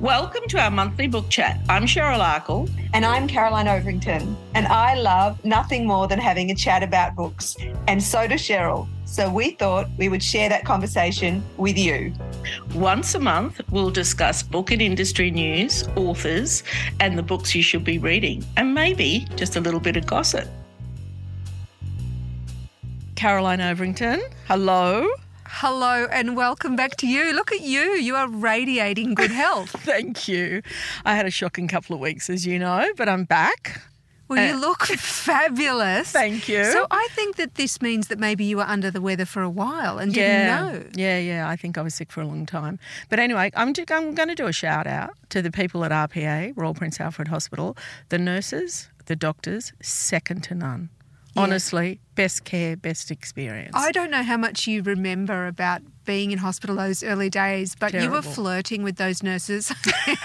Welcome to our monthly book chat. I'm Cheryl Akle. And I'm Caroline Overington. And I love nothing more than having a chat about books. And so does Cheryl. So we thought we would share that conversation with you. Once a month, we'll discuss book and industry news, authors, and the books you should be reading, and maybe just a little bit of gossip. Caroline Overington, hello. Hello and welcome back to you. Look at you. You are radiating good health. Thank you. I had a shocking couple of weeks, as you know, but I'm back. Well, you uh, look fabulous. Thank you. So I think that this means that maybe you were under the weather for a while and yeah, didn't know. Yeah, yeah. I think I was sick for a long time. But anyway, I'm, I'm going to do a shout out to the people at RPA, Royal Prince Alfred Hospital, the nurses, the doctors, second to none. Honestly, best care, best experience. I don't know how much you remember about being in hospital those early days, but Terrible. you were flirting with those nurses.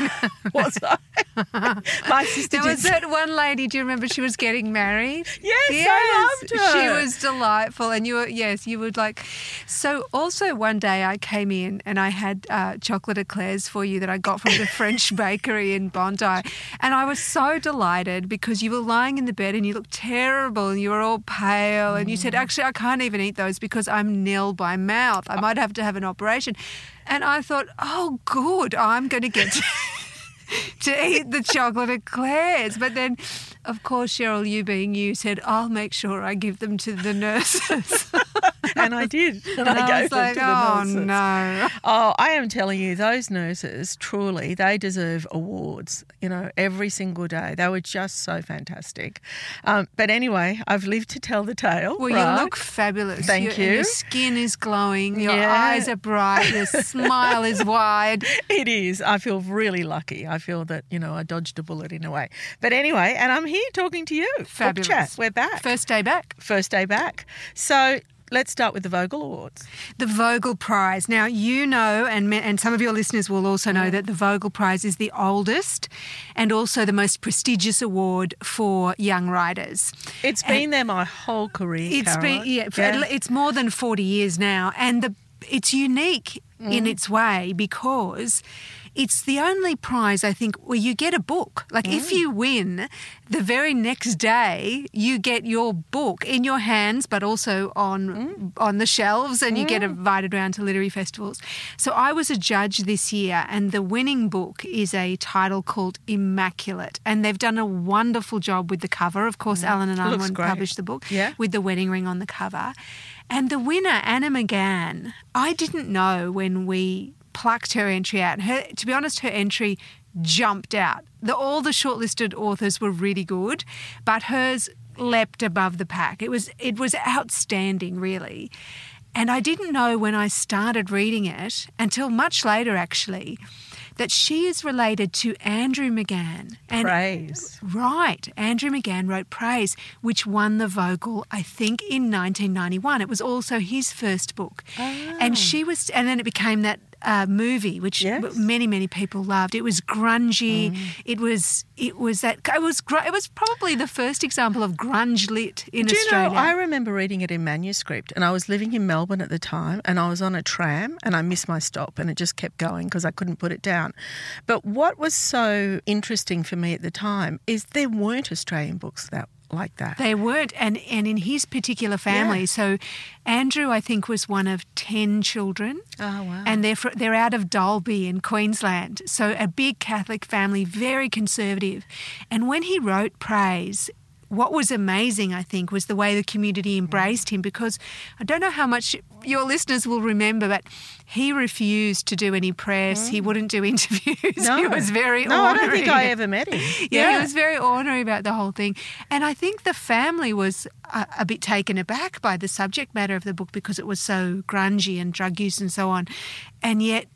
was I? My sister There was that one lady, do you remember she was getting married? Yes, yes I loved her. She was delightful. And you were, yes, you would like. So also one day I came in and I had uh, chocolate eclairs for you that I got from the French bakery in Bondi. And I was so delighted because you were lying in the bed and you looked terrible and you were all pale. And you said, mm. actually, I can't even eat those because I'm nil by mouth. I might have to have an operation. And I thought, oh, good, I'm going to get to, to eat the chocolate eclairs. But then, of course, Cheryl, you being you, said, I'll make sure I give them to the nurses. and I did. And, and I, I gave them like, to the oh, nurses. no. Oh, I am telling you, those nurses, truly, they deserve awards, you know, every single day. They were just so fantastic. Um, but anyway, I've lived to tell the tale. Well, right? you look fabulous. Thank your, you. Your skin is glowing. Your yeah. eyes are bright. Your smile is wide. It is. I feel really lucky. I feel that, you know, I dodged a bullet in a way. But anyway, and I'm here talking to you. Fabulous. Book chat. We're back. First day back. First day back. So let's start with the Vogel Awards. The Vogel Prize. Now, you know, and, and some of your listeners will also know that the Vogel Prize is the oldest and also the most prestigious award for young writers. It's and been there my whole career. It's Caroline. been yeah, yeah, it's more than forty years now, and the it's unique mm. in its way because it's the only prize I think where you get a book. Like mm. if you win, the very next day you get your book in your hands, but also on mm. on the shelves, and you mm. get invited around to literary festivals. So I was a judge this year, and the winning book is a title called Immaculate, and they've done a wonderful job with the cover. Of course, Allen and Unwin published the book yeah. with the wedding ring on the cover. And the winner, Anna McGahan, I didn't know when we plucked her entry out. Her, to be honest, her entry jumped out. The, all the shortlisted authors were really good, but hers leapt above the pack. It was it was outstanding, really. And I didn't know when I started reading it until much later, actually, that she is related to Andrew McGahan. And, Praise. Right. Andrew McGahan wrote Praise, which won the Vogel, I think, in 1991. It was also his first book. Oh. And she was, and then it became that uh, movie, which yes. many many people loved. It was grungy. Mm. It was it was that it was it was probably the first example of grunge lit in Do Australia. You know, I remember reading it in manuscript, and I was living in Melbourne at the time, and I was on a tram, and I missed my stop, and it just kept going because I couldn't put it down. But what was so interesting for me at the time is there weren't Australian books that like that. They weren't, and and in his particular family. Yeah. So, Andrew, I think, was one of ten children. Oh wow! And they're they're out of Dalby in Queensland. So a big Catholic family, very conservative. And when he wrote Praise, what was amazing, I think, was the way the community embraced him because I don't know how much your listeners will remember, but he refused to do any press. Mm. He wouldn't do interviews. No. He was very no, ornery. I don't think I ever met him. yeah, yeah, he was very ornery about the whole thing. And I think the family was a, a bit taken aback by the subject matter of the book because it was so grungy and drug use and so on. And yet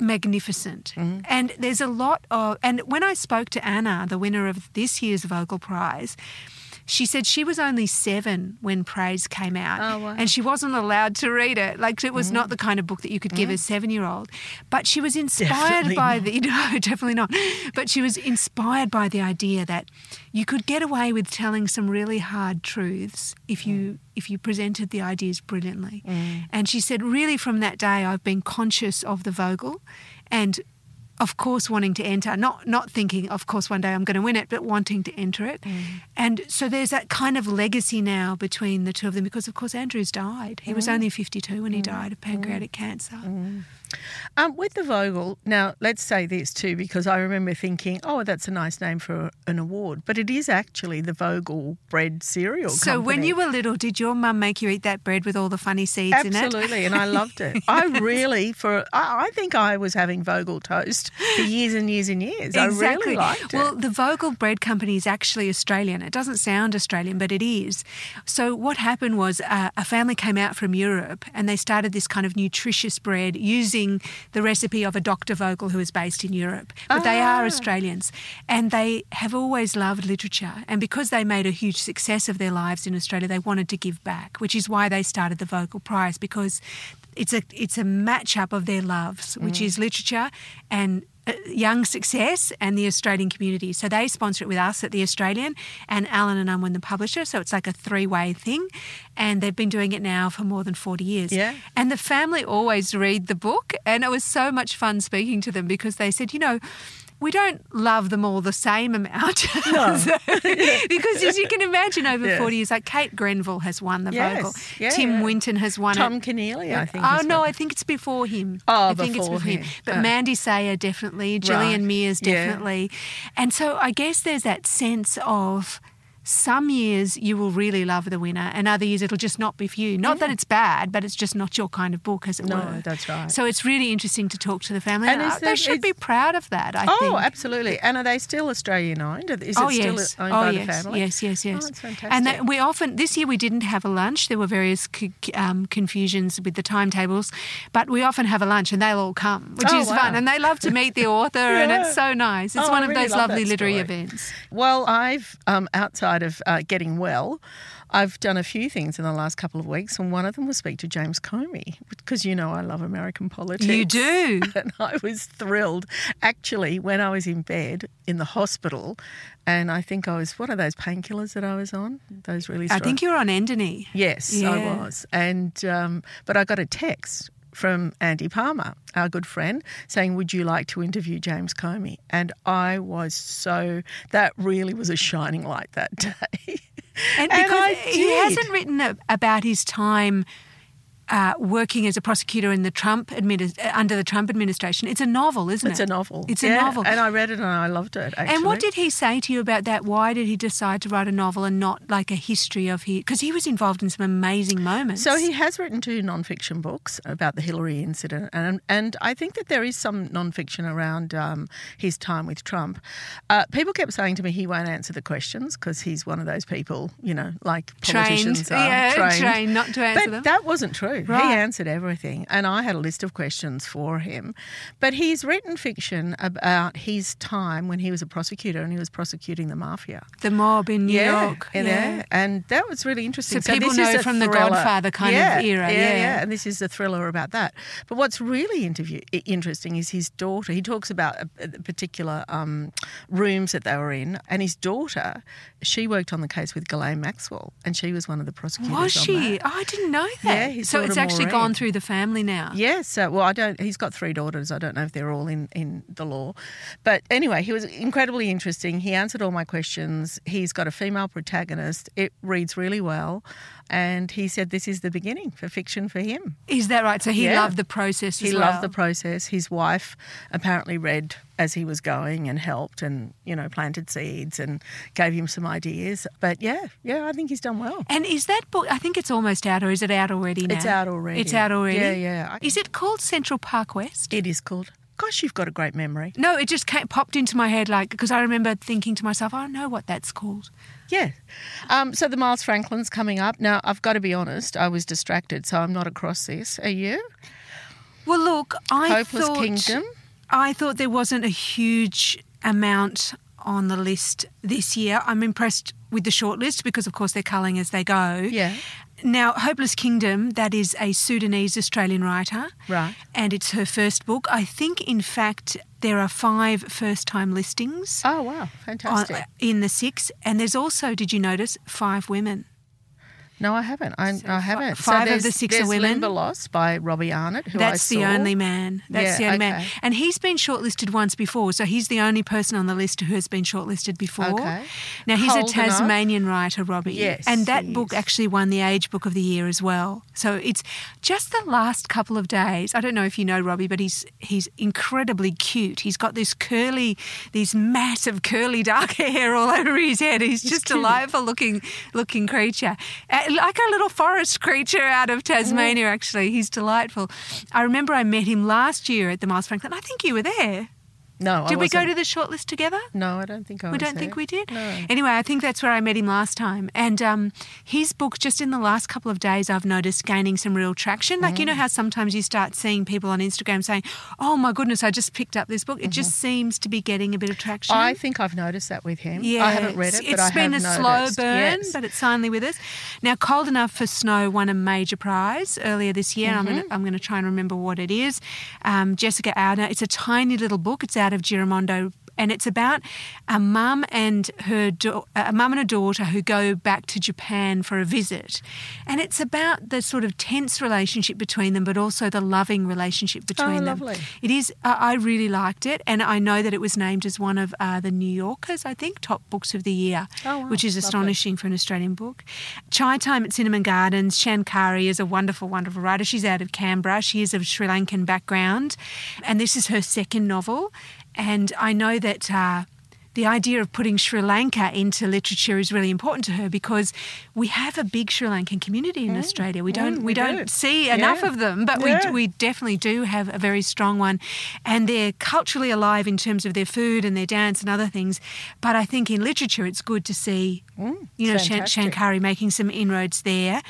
magnificent. Mm-hmm. And there's a lot of, and when I spoke to Anna, the winner of this year's Vogel Prize, She said she was only seven when Praise came out, Oh, wow. and she wasn't allowed to read it. Like it was Mm. not the kind of book that you could give a seven-year-old. But she was inspired Definitely by not. the no, definitely not. But she was inspired by the idea that you could get away with telling some really hard truths if you if you presented the ideas brilliantly. And she said, really, from that day, I've been conscious of the Vogel, and of course wanting to enter not not thinking of course one day I'm going to win it but wanting to enter it. Mm. And so there's that kind of legacy now between the two of them because of course Andrews died. He was mm. only 52 when he mm. died of pancreatic cancer Um, with the Vogel, now let's say this too, because I remember thinking, oh, that's a nice name for an award, but it is actually the Vogel bread cereal. so when you were little did your mum make you eat that bread with all the funny seeds in it Absolutely, and I loved it. I really, for I, I think I was having Vogel toast for years and years and years. I really liked well, it. Well, the Vogel Bread Company is actually Australian. It doesn't sound Australian, but it is. So what happened was uh, a family came out from Europe and they started this kind of nutritious bread using the recipe of a Dr. Vogel who is based in Europe. But they are Ah. Australians and they have always loved literature. And because they made a huge success of their lives in Australia, they wanted to give back, which is why they started the Vogel Prize because it's a it's a match up of their loves, which is literature and Uh, young success and the Australian community. So they sponsor it with us at the Australian, and Allen and Unwin the publisher. So it's like a three way thing, and they've been doing it now for more than forty years. Yeah. And the family always read the book, and it was so much fun speaking to them because they said, you know. We don't love them all the same amount. So- because as you can imagine, over Yes. 40 years, like Kate Grenville has won the Yes, Vogel. yeah. Tim Winton has won Tom it. Tom Keneally, I think. Oh no, I think it's before him. Oh, I think it's before him. him. But Oh. Mandy Sayer definitely, Gillian Right. Mears Yeah. definitely, and so I guess there's that sense of. Some years you will really love the winner, and other years it'll just not be for you. Not that it's bad, but it's just not your kind of book, as it No, were. that's right. So it's really interesting to talk to the family. And And, there- they should be proud of that. I Oh, think. absolutely. And are they still Australian owned? Is oh it still yes, owned oh by yes, the family? yes, yes, yes. Oh, that's fantastic. And that we often this year we didn't have a lunch. There were various c- um, confusions with the timetables, but we often have a lunch, and they'll all come, which Oh, is wow. fun. And they love to meet the author, and it's so nice. It's Oh, one I of really those love lovely literary events. Well, I've um, outside of uh, getting well, I've done a few things in the last couple of weeks, and one of them was speak to James Comey because you know I love American politics. You do. and I was thrilled. Actually, when I was in bed in the hospital, and I think I was what are those painkillers that I was on? Those really. Strong. I think you're on Endone. Yes, Yeah. I was. And um, but I got a text from Andy Palmer, our good friend, saying, "Would you like to interview James Comey?" And I was so that really was a shining light that day. And And because he hasn't written a, about his time uh, working as a prosecutor in the Trump admini- uh, under the Trump administration. It's a novel, isn't It's it? It's a novel. It's a novel. and I read it and I loved it. Actually. And what did he say to you about that? Why did he decide to write a novel and not like a history of his? Because he was involved in some amazing moments. So he has written two non-fiction books about the Hillary incident, and and I think that there is some non-fiction around um, his time with Trump. Uh, people kept saying to me he won't answer the questions because he's one of those people, you know, like trained, politicians are yeah, trained. not to answer But them. that wasn't true. Right. He answered everything, and I had a list of questions for him. But he's written fiction about his time when he was a prosecutor and he was prosecuting the mafia. the mob in New yeah, York. yeah, and that was really interesting. So people this know is a from the thriller. Godfather kind of era, Yeah, yeah. yeah, and this is a thriller about that. But what's really interview, interesting is his daughter. He talks about a, a particular um, rooms that they were in, and his daughter, she worked on the case with Ghislaine Maxwell, and she was one of the prosecutors. Was on she? that. Oh, I didn't know that. Yeah, so it's actually gone through the family now. Yes. Uh, well, I don't. He's got three daughters. I don't know if they're all in, in the law, but anyway, he was incredibly interesting. He answered all my questions. He's got a female protagonist. It reads really well, and he said this is the beginning for fiction for him. Is that right? So he Yeah. loved the process as He well. loved the process. His wife apparently read as he was going and helped, and you know planted seeds and gave him some ideas. But yeah, yeah, I think he's done well. And is that book? I think it's almost out, or is it out already now? It's out already. It's out already. Yeah, yeah. Is it called Central Park West? It is called. Gosh, you've got a great memory. No, it just came, popped into my head, like because I remember thinking to myself, oh, I don't know what that's called. Yeah. Um, so the Miles Franklin's coming up. Now, I've got to be honest, I was distracted, so I'm not across this. Are you? Well, look, I Hopeless thought Kingdom? I thought there wasn't a huge amount on the list this year. I'm impressed with the shortlist because, of course, they're culling as they go. Yeah. Now, Hopeless Kingdom, that is a Sudanese Australian writer. Right. And it's her first book. I think, in fact, there are five first time listings Oh wow, on- fantastic. in the six. And there's also, did you notice, five women? No, I haven't. I, So I haven't. five of the six are women. there's women. Limberlost by Robbie Arnott, who I That's the only man. That's Yeah, the only man. And he's been shortlisted once before, so he's the only person on the list who has been shortlisted before. Okay. Now he's Hold a enough. Tasmanian writer, Robbie. Yes, And that book is. actually won the Age Book of the Year as well. So it's just the last couple of days. I don't know if you know Robbie, but he's he's incredibly cute. He's got this curly, these massive curly dark hair all over his head. He's, just cute. delightful looking looking creature, uh, like a little forest creature out of Tasmania. Mm-hmm. Actually, he's delightful. I remember I met him last year at the Miles Franklin. I think you were there. No, I Did we go to the shortlist together? No, I don't think I We don't think we did. No. Anyway, I think that's where I met him last time. And um, his book, just in the last couple of days, I've noticed gaining some real traction. Like, you Mm. know how sometimes you start seeing people on Instagram saying, Oh my goodness, I just picked up this book. It just seems to be getting a bit of traction. Mm-hmm. I think I've noticed that with him. Yeah, I haven't read it, it's but I been a slow burn, Yes. but it's finally with us. Now, Cold Enough for Snow won a major prize earlier this year. I'm Mm-hmm. going to I'm going to try and remember what it is. Um, Jessica Audner. It's a tiny little book. It's out of Giramondo. And it's about a mum and her da- a mum and a daughter who go back to Japan for a visit, and it's about the sort of tense relationship between them, but also the loving relationship between them. Oh, lovely. It is. I I really liked it, and I know that it was named as one of uh, the New Yorkers, I think, top books of the year, Oh, wow. which is Lovely. astonishing for an Australian book. Chai Time at Cinnamon Gardens. Shankari is a wonderful, wonderful writer. She's out of Canberra. She is of Sri Lankan background, and this is her second novel. And I know that. Uh, the idea of putting Sri Lanka into literature is really important to her because we have a big Sri Lankan community in Australia. We don't Mm, we, we don't do. see enough Yeah. of them, but Yeah. we we definitely do have a very strong one, and they're culturally alive in terms of their food and their dance and other things. But I think in literature, it's good to see you know fantastic. Shankari making some inroads there.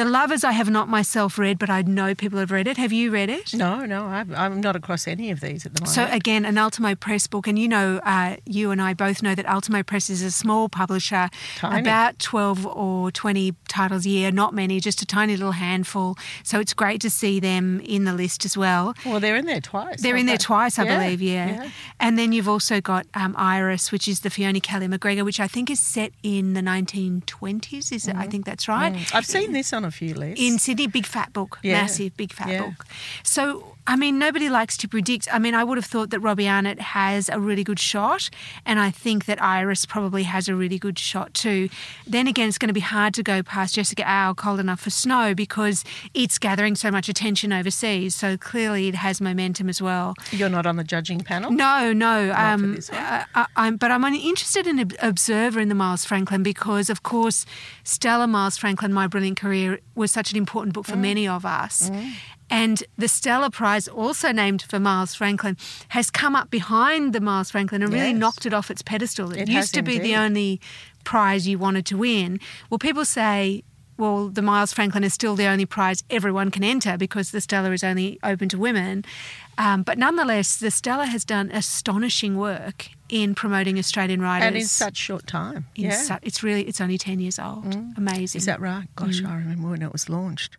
The Lovers I have not myself read, but I know people have read it. Have you read it? No, no, I'm, I'm not across any of these at the moment. So again, an Ultimo Press book, and you know, uh, you and I both know that Ultimo Press is a small publisher, Tiny. about twelve or twenty titles a year, not many, just a tiny little handful. So it's great to see them in the list as well. well, they're in there twice. They're in aren't there twice, I Yeah, believe, yeah. yeah. And then you've also got um, Iris, which is the Fiona Kelly McGregor, which I think is set in the 1920s. Is it? I think that's right. Mm. I've seen this on a few lists. In Sydney, big fat book, Yeah. massive big fat book. So, I mean, nobody likes to predict. I mean, I would have thought that Robbie Arnott has a really good shot, and I think that Iris probably has a really good shot too. Then again, it's going to be hard to go past Jessica Au, Cold Enough for Snow, because it's gathering so much attention overseas. So clearly, it has momentum as well. You're not on the judging panel? No, no. Um. I, I, I'm, but I'm interested in an observer in the Miles Franklin because, of course, Stella Miles Franklin, My Brilliant Career, was such an important book Mm. for many of us. And the Stella Prize, also named for Miles Franklin, has come up behind the Miles Franklin and really Yes. knocked it off its pedestal. It, It used to be the only prize you wanted to win. Well, people say, well, the Miles Franklin is still the only prize everyone can enter because the Stella is only open to women. Um, but nonetheless, the Stella has done astonishing work in promoting Australian writers. and in such short time. in yeah. su- it's really it's only ten years old. Amazing. Is that right? Gosh, Mm. I remember when it was launched.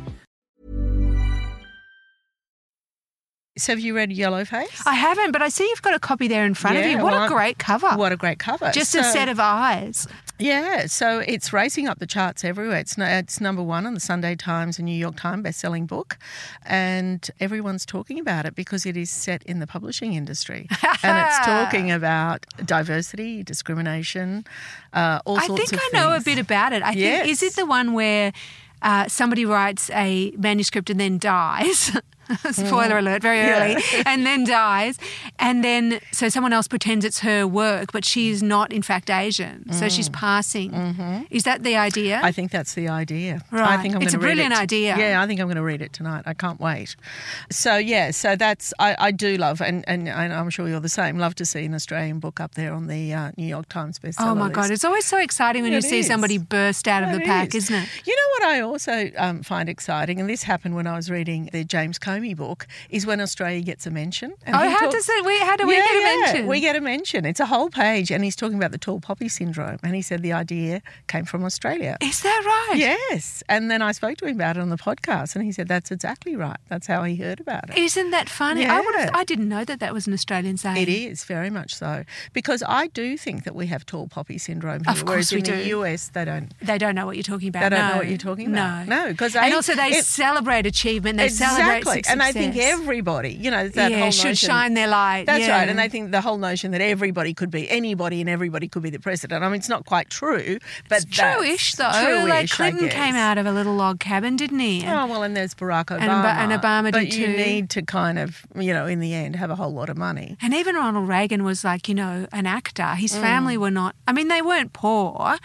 So have you read Yellowface? I haven't, but I see you've got a copy there in front of you. What well, a great cover. What a great cover. Just a set of eyes. Yeah, so it's racing up the charts everywhere. It's no, it's number one on the Sunday Times and New York Times best-selling book, and everyone's talking about it because it is set in the publishing industry, and it's talking about diversity, discrimination, uh, all I sorts of I think I know a bit about it. I think is it the one where uh, somebody writes a manuscript and then dies? Spoiler alert, very Yeah. early, and then dies, and then so someone else pretends it's her work, but she's not in fact Asian, so she's passing. Is that the idea? Mm. Mm-hmm. I think that's the idea. I Right. think I'm It's a brilliant it. idea. Yeah, I think I'm going to read it tonight. I can't wait. So yeah, so that's I, I do love, and, and and I'm sure you're the same. Love to see an Australian book up there on the uh, New York Times bestseller oh my list. god, it's always so exciting when It you see somebody burst out of the It pack, is. isn't it? You know what I also um, find exciting, and this happened when I was reading the James Book, is when Australia gets a mention. And Oh, how talk- does it? We, how do we yeah, get a yeah, mention? We get a mention. It's a whole page, and he's talking about the tall poppy syndrome, and he said the idea came from Australia. Is that right? Yes, and then I spoke to him about it on the podcast, and he said that's exactly right. That's how he heard about it. Isn't that funny? I would. I didn't know that that was an Australian saying. It is very much so because I do think that we have tall poppy syndrome here, Of whereas course we in the. US they don't. They don't know what you're talking about. They don't know what you're talking about. No, No, 'cause and also they it- celebrate achievement. They celebrate exactly, and I think everybody, you know, that yeah, whole should notion, shine their light. That's yeah. right, and they think the whole notion that everybody could be anybody and everybody could be the president. I mean, it's not quite true, but It's true-ish though. True-ish, like Clinton came out of a little log cabin, didn't he? Oh well, and there's Barack Obama, And and Obama but did you too. need to kind of, you know, in the end, have a whole lot of money. And even Ronald Reagan was like, you know, an actor. His Mm. family were not. I mean, they weren't poor,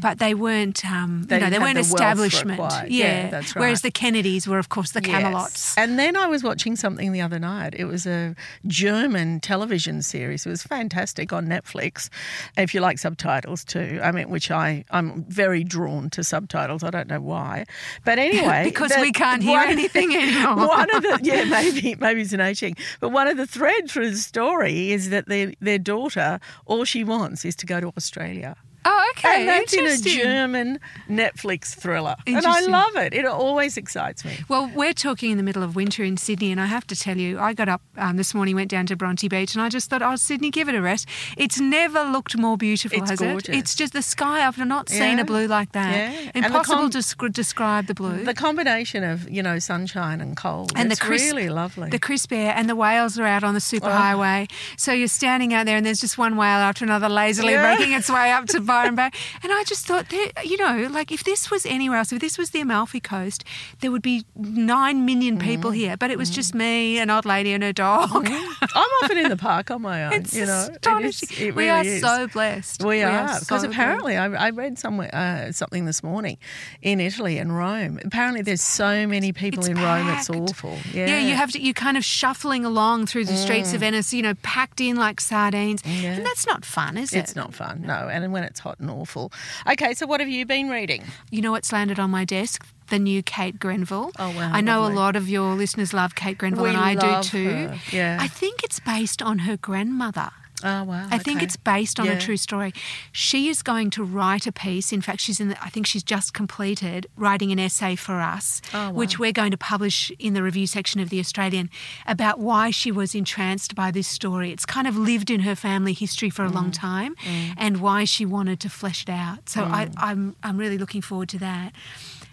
but they weren't. Um, They you know, they weren't the establishment. required. Yeah, that's right. Whereas the Kennedys were, of course, the Camelots. Yes. And then I was watching something the other night. It was a German television series. It was fantastic on Netflix. If you like subtitles too, I mean, which I I'm very drawn to subtitles. I don't know why, but anyway, Because the- we can't hear one- anything anymore. One of the yeah maybe maybe it's an age thing, but one of the threads through the story is that their their daughter all she wants is to go to Australia. Oh, okay. And that's in a German Netflix thriller. And I love it. It always excites me. Well, we're talking in the middle of winter in Sydney, and I have to tell you, I got up um, this morning, went down to Bronte Beach, and I just thought, oh, Sydney, give it a rest. It's never looked more beautiful, It's has gorgeous. it? It's just the sky. I've not seen Yeah. a blue like that. Yeah. Impossible com- to sc- describe the blue. The combination of, you know, sunshine and cold. and it's the crisp, really lovely. The crisp air, and the whales are out on the superhighway. So you're standing out there, and there's just one whale after another lazily Yeah. making its way up to And I just thought, there, you know, like if this was anywhere else, if this was the Amalfi Coast, there would be nine million Mm. people here. But it was just me, an old lady, and a dog. I'm often in the park on my own. It's you know, It is- astonishing. it we are is. so blessed. We, are so because apparently I, I read somewhere uh, something this morning in Italy and Rome. Apparently there's so many people It's in Rome. It's awful. Yeah, you have to. You're kind of shuffling along through the streets of Venice, you know, packed in like sardines, Yeah. and that's not fun, is It's it? It's not fun, no. And when it's hot and awful. Okay, so what have you been reading? You know what's landed on my desk? The new Kate Grenville. Oh, wow, I know lovely. a lot of your listeners love Kate Grenville, We and I love do too. her, yeah. I think it's based on her grandmother. Oh wow! I think it's based on Yeah. a true story. She is going to write a piece. In fact, she's in. The, I think she's just completed writing an essay for us, Oh, wow. which we're going to publish in the review section of the Australian about why she was entranced by this story. It's kind of lived in her family history for a Mm. long time, and why she wanted to flesh it out. So I, Mm. I'm I'm really looking forward to that.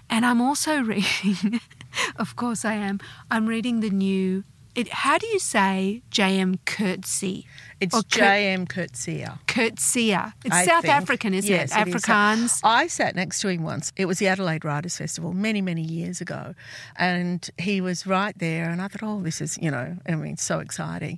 And I'm also reading. of course, I am. I'm reading the new. It, how do you say J.M. Curtsey? It's J.M. Coetzee. Curtsia. It's I South think. African, isn't Yes, it? is. Afrikaans. I sat next to him once. It was the Adelaide Writers Festival many, many years ago. And he was right there. And I thought, oh, this is, you know, I mean, so exciting.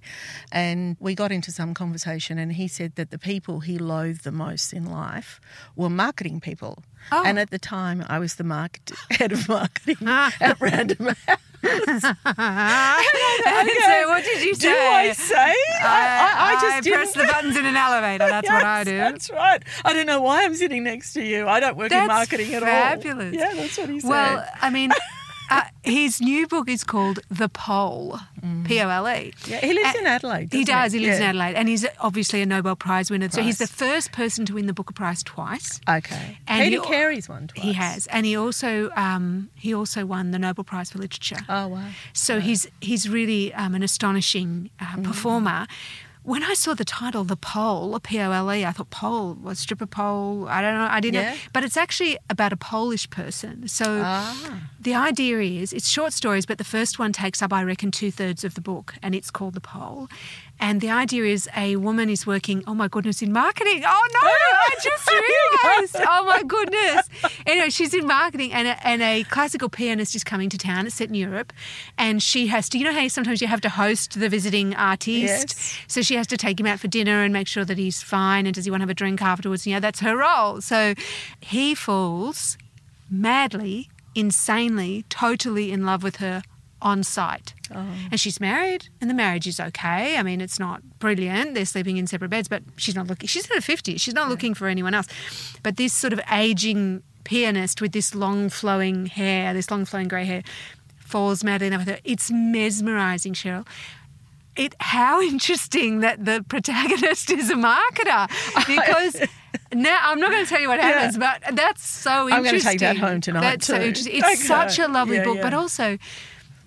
And we got into some conversation. And he said that the people he loathed the most in life were marketing people. Oh. And at the time, I was the market, head of marketing ah. at Random House. so what did you say? Do I say? I, I, uh, I just press didn't. the buttons in an elevator. That's what I do. That's right. I don't know why I'm sitting next to you. I don't work in marketing at fabulous. all. Fabulous. Yeah, that's what he said. Well, I mean, Uh, his new book is called The Pole, P O L E. Yeah, he lives in Adelaide. He does. He lives in Adelaide, and he's obviously a Nobel Prize winner. So he's the first person to win the Booker Prize twice. Okay. And Peter he- Carey's one twice. He has, and he also um, he also won the Nobel Prize for Literature. Oh wow. So he's he's really um, an astonishing uh, Mm. When I saw the title, The Pole, a P-O-L-E, I thought pole was stripper pole. I don't know. I didn't Yeah. know. But it's actually about a Polish person. So Ah. the idea is it's short stories, but the first one takes up, I reckon, two thirds of the book, and it's called The Pole. And the idea is a woman is working, oh my goodness, in marketing. Oh no, I just realized. Oh my goodness. Anyway, she's in marketing, and a, and a classical pianist is coming to town. It's set in Europe. And she has to, you know how sometimes you have to host the visiting artist? Yes. So she has to take him out for dinner and make sure that he's fine. And does he want to have a drink afterwards? You know, that's her role. So he falls madly, insanely, totally in love with her on site. Oh. And she's married, and the marriage is okay. I mean, it's not brilliant. They're sleeping in separate beds, but she's not looking. She's in her 50s. She's not looking for anyone else. But this sort of aging pianist with this long flowing hair, this long flowing grey hair, falls madly in love with her. It's mesmerizing, Cheryl. It, how interesting that the protagonist is a marketer because now I'm not going to tell you what happens, but that's so interesting. I'm gonna take that home tonight That's so interesting. It's Okay. such a lovely Yeah, book, yeah. but also,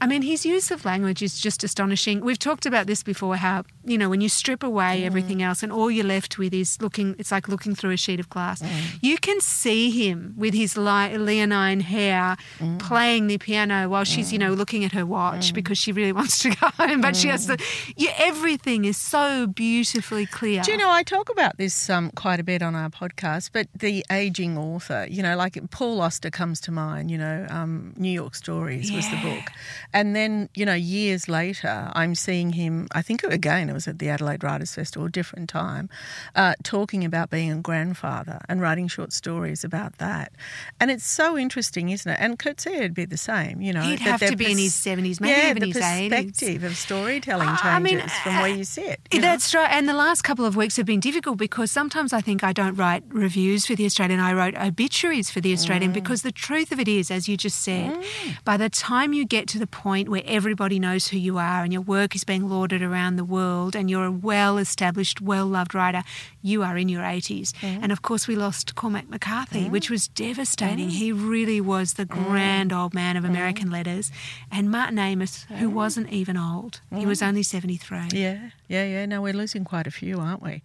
I mean, his use of language is just astonishing. We've talked about this before. How you know when you strip away Mm. everything else and all you're left with is looking. It's like looking through a sheet of glass. Mm. You can see him with his leonine hair Mm. playing the piano while she's you know looking at her watch because she really wants to go home, but she has to. Yeah, everything is so beautifully clear. Do you know, I talk about this um, quite a bit on our podcast, but the aging author, you know, like Paul Auster comes to mind, you know, um, New York Stories was the book. And then, you know, years later, I'm seeing him, I think again, it was at the Adelaide Writers Festival, a different time, uh, talking about being a grandfather and writing short stories about that. And it's so interesting, isn't it? And Coetzee would be the same, you know. He'd have to be in his 70s, maybe yeah, even the his 80s. perspective of storytelling changes I mean, from where you sit. you know? That's right. And the last couple of weeks have been difficult because sometimes I think I don't write reviews for The Australian. I wrote obituaries for The Australian Mm. because the truth of it is, as you just said, by the time you get to the point where everybody knows who you are and your work is being lauded around the world and you're a well established, well loved writer, you are in your 80s. Mm. And of course, we lost Cormac McCarthy, which was devastating. He really was the grand old man of American letters. And Martin Amis, who wasn't even old, he was only 73. Yeah, yeah, yeah. No, we're losing quite a few, aren't we?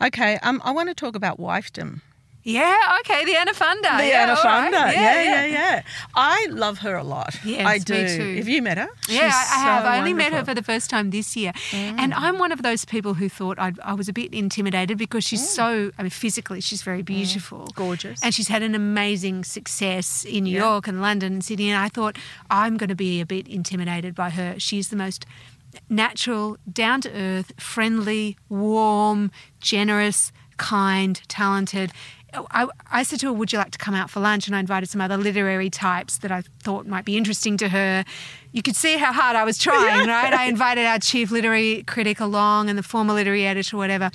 Okay, um, I want to talk about wifedom. Yeah, okay, the Anna Funder. The yeah, all right. Anna Funder. Yeah, yeah, yeah, I love her a lot. Yes, I me do. too. Have you met her? Yeah, I, I, have. so I only met her. Mm. for the first time this year. And I'm one of those people who thought I'd, I was a bit intimidated because she's so, I mean, physically, she's very beautiful. Mm. Gorgeous. And she's had an amazing success in New Yeah. York and London and Sydney. And I thought, I'm going to be a bit intimidated by her. She's the most natural, down to earth, friendly, warm, generous, kind, talented. I, I said to her, Would you like to come out for lunch? And I invited some other literary types that I thought might be interesting to her. You could see how hard I was trying, right? I invited our chief literary critic along and the former literary editor, whatever.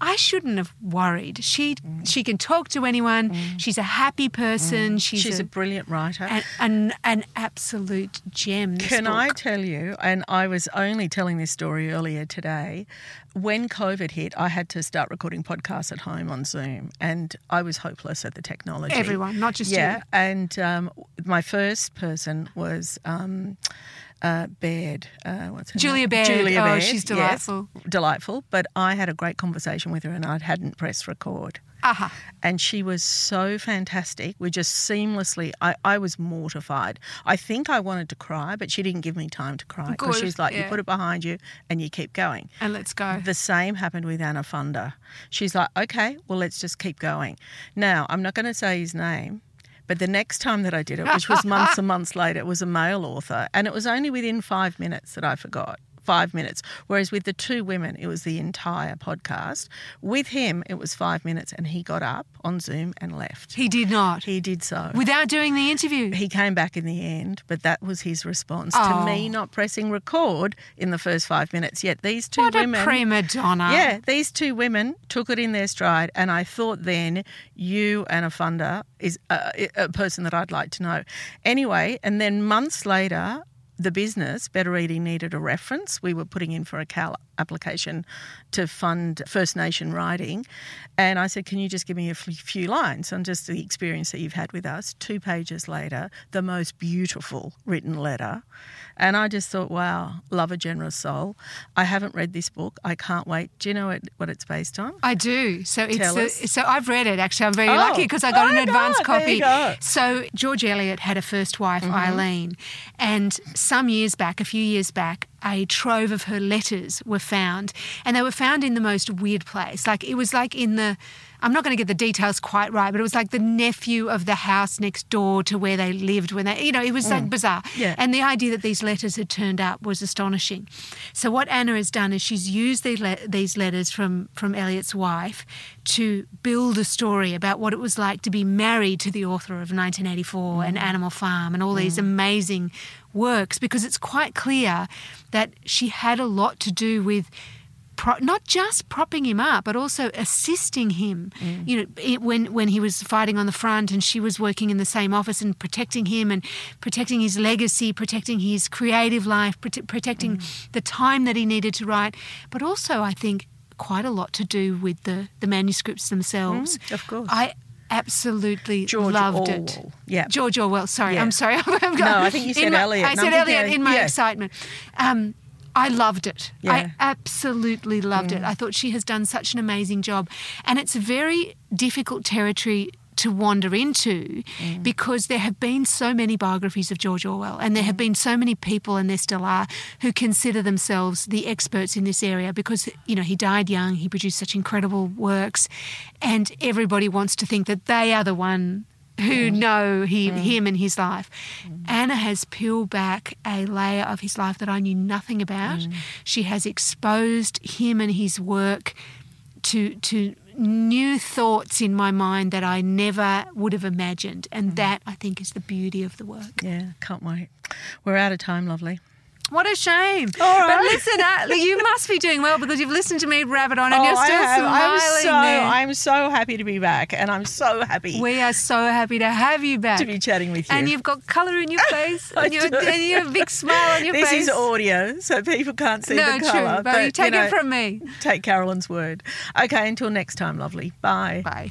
I shouldn't have worried. She she can talk to anyone. She's a happy person. She's, She's a a, brilliant writer. an, an, an absolute gem. this Can I tell you, and I was only telling this story earlier today, when COVID hit, I had to start recording podcasts at home on Zoom, and I was hopeless at the technology. Everyone, not just yeah. you. And um, my first person was um, uh, Baird. Uh, what's her Julia name? Baird. Julia Oh, Baird. she's yes. delightful. delightful. But I had a great conversation with her, and I hadn't pressed record Aha. and she was so fantastic. We just seamlessly. I, I was mortified. I think I wanted to cry, but she didn't give me time to cry because she's like, "You put it behind you and you keep going." And let's go. The same happened with Anna Funder. She's like, "Okay, well, let's just keep going." Now, I'm not going to say his name. But the next time that I did it, which was months and months later, it was a male author. And it was only within five minutes that I forgot five minutes. Whereas with the two women, it was the entire podcast. With him, it was five minutes, and he got up on Zoom and left. He did not. He did so. Without doing the interview. He came back in the end, but that was his response Oh. to me oh. not pressing record in the first five minutes. Yet these two What women. a prima donna. Yeah, these two women took it in their stride, and I thought then you Anna Funder is a, a person that I'd like to know. Anyway, and then months later, the business Better Reading needed a reference. We were putting in for a CAL application to fund First Nation writing, and I said, "Can you just give me a few lines on just the experience that you've had with us?" Two pages later, the most beautiful written letter, and I just thought, "Wow, love a generous soul." I haven't read this book. I can't wait. Do you know what, what it's based on? I do. So it's Tell the, us. so I've read it actually. I'm very Oh. lucky because I got Oh an advance God, copy. So George Eliot had a first wife, Mm-hmm. Eileen, and some years back, a few years back, a trove of her letters were found, and they were found in the most weird place. Like it was like in the. I'm not going to get the details quite right, but it was like the nephew of the house next door to where they lived when they, you know, it was like bizarre. Mm. Yeah. And the idea that these letters had turned up was astonishing. So what Anna has done is she's used these, le- these letters from from Eliot's wife to build a story about what it was like to be married to the author of 1984 and Animal Farm and all these amazing works because it's quite clear that she had a lot to do with pro- not just propping him up, but also assisting him. Mm. You know, it, when when he was fighting on the front, and she was working in the same office and protecting him and protecting his legacy, protecting his creative life, prote- protecting mm. the time that he needed to write. But also, I think quite a lot to do with the the manuscripts themselves. Mm, of course. I absolutely George loved it. Yeah. George Orwell. Sorry, Yeah. I'm sorry. I've got- No, I think you said my- Eliot, I said I'm in my yeah. excitement. Um, I loved it. Yeah. I absolutely loved Mm. it. I thought she has done such an amazing job. And it's very difficult territory to wander into Mm. because there have been so many biographies of George Orwell and there have Mm. been so many people and there still are who consider themselves the experts in this area because you know he died young he produced such incredible works and everybody wants to think that they are the one who know he, him and his life. Anna has peeled back a layer of his life that I knew nothing about. She has exposed him and his work to to new thoughts in my mind that I never would have imagined, and mm. that I think is the beauty of the work. Yeah, can't wait. We're out of time, lovely. What a shame! All But listen, uh, you must be doing well because you've listened to me rabbit on, and Oh, you're still smiling I'm so, there. I'm so happy to be back, and I'm so happy we are so happy to have you back. to be chatting with you. And you've got colour in your face, and, you're, and you have a big smile on your this face. This is audio, so people can't see no, the colour. true, but, you take know, it from me. Take Caroline's word. Okay, until next time, lovely. Bye. Bye.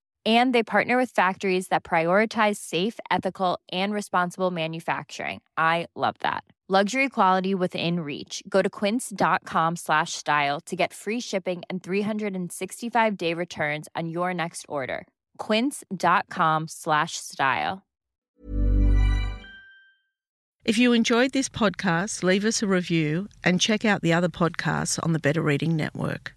And they partner with factories that prioritize safe, ethical, and responsible manufacturing. I love that. Luxury quality within reach. Go to quince.com slash style to get free shipping and 365 day returns on your next order. Quince.com slash style. If you enjoyed this podcast, leave us a review and check out the other podcasts on the Better Reading Network.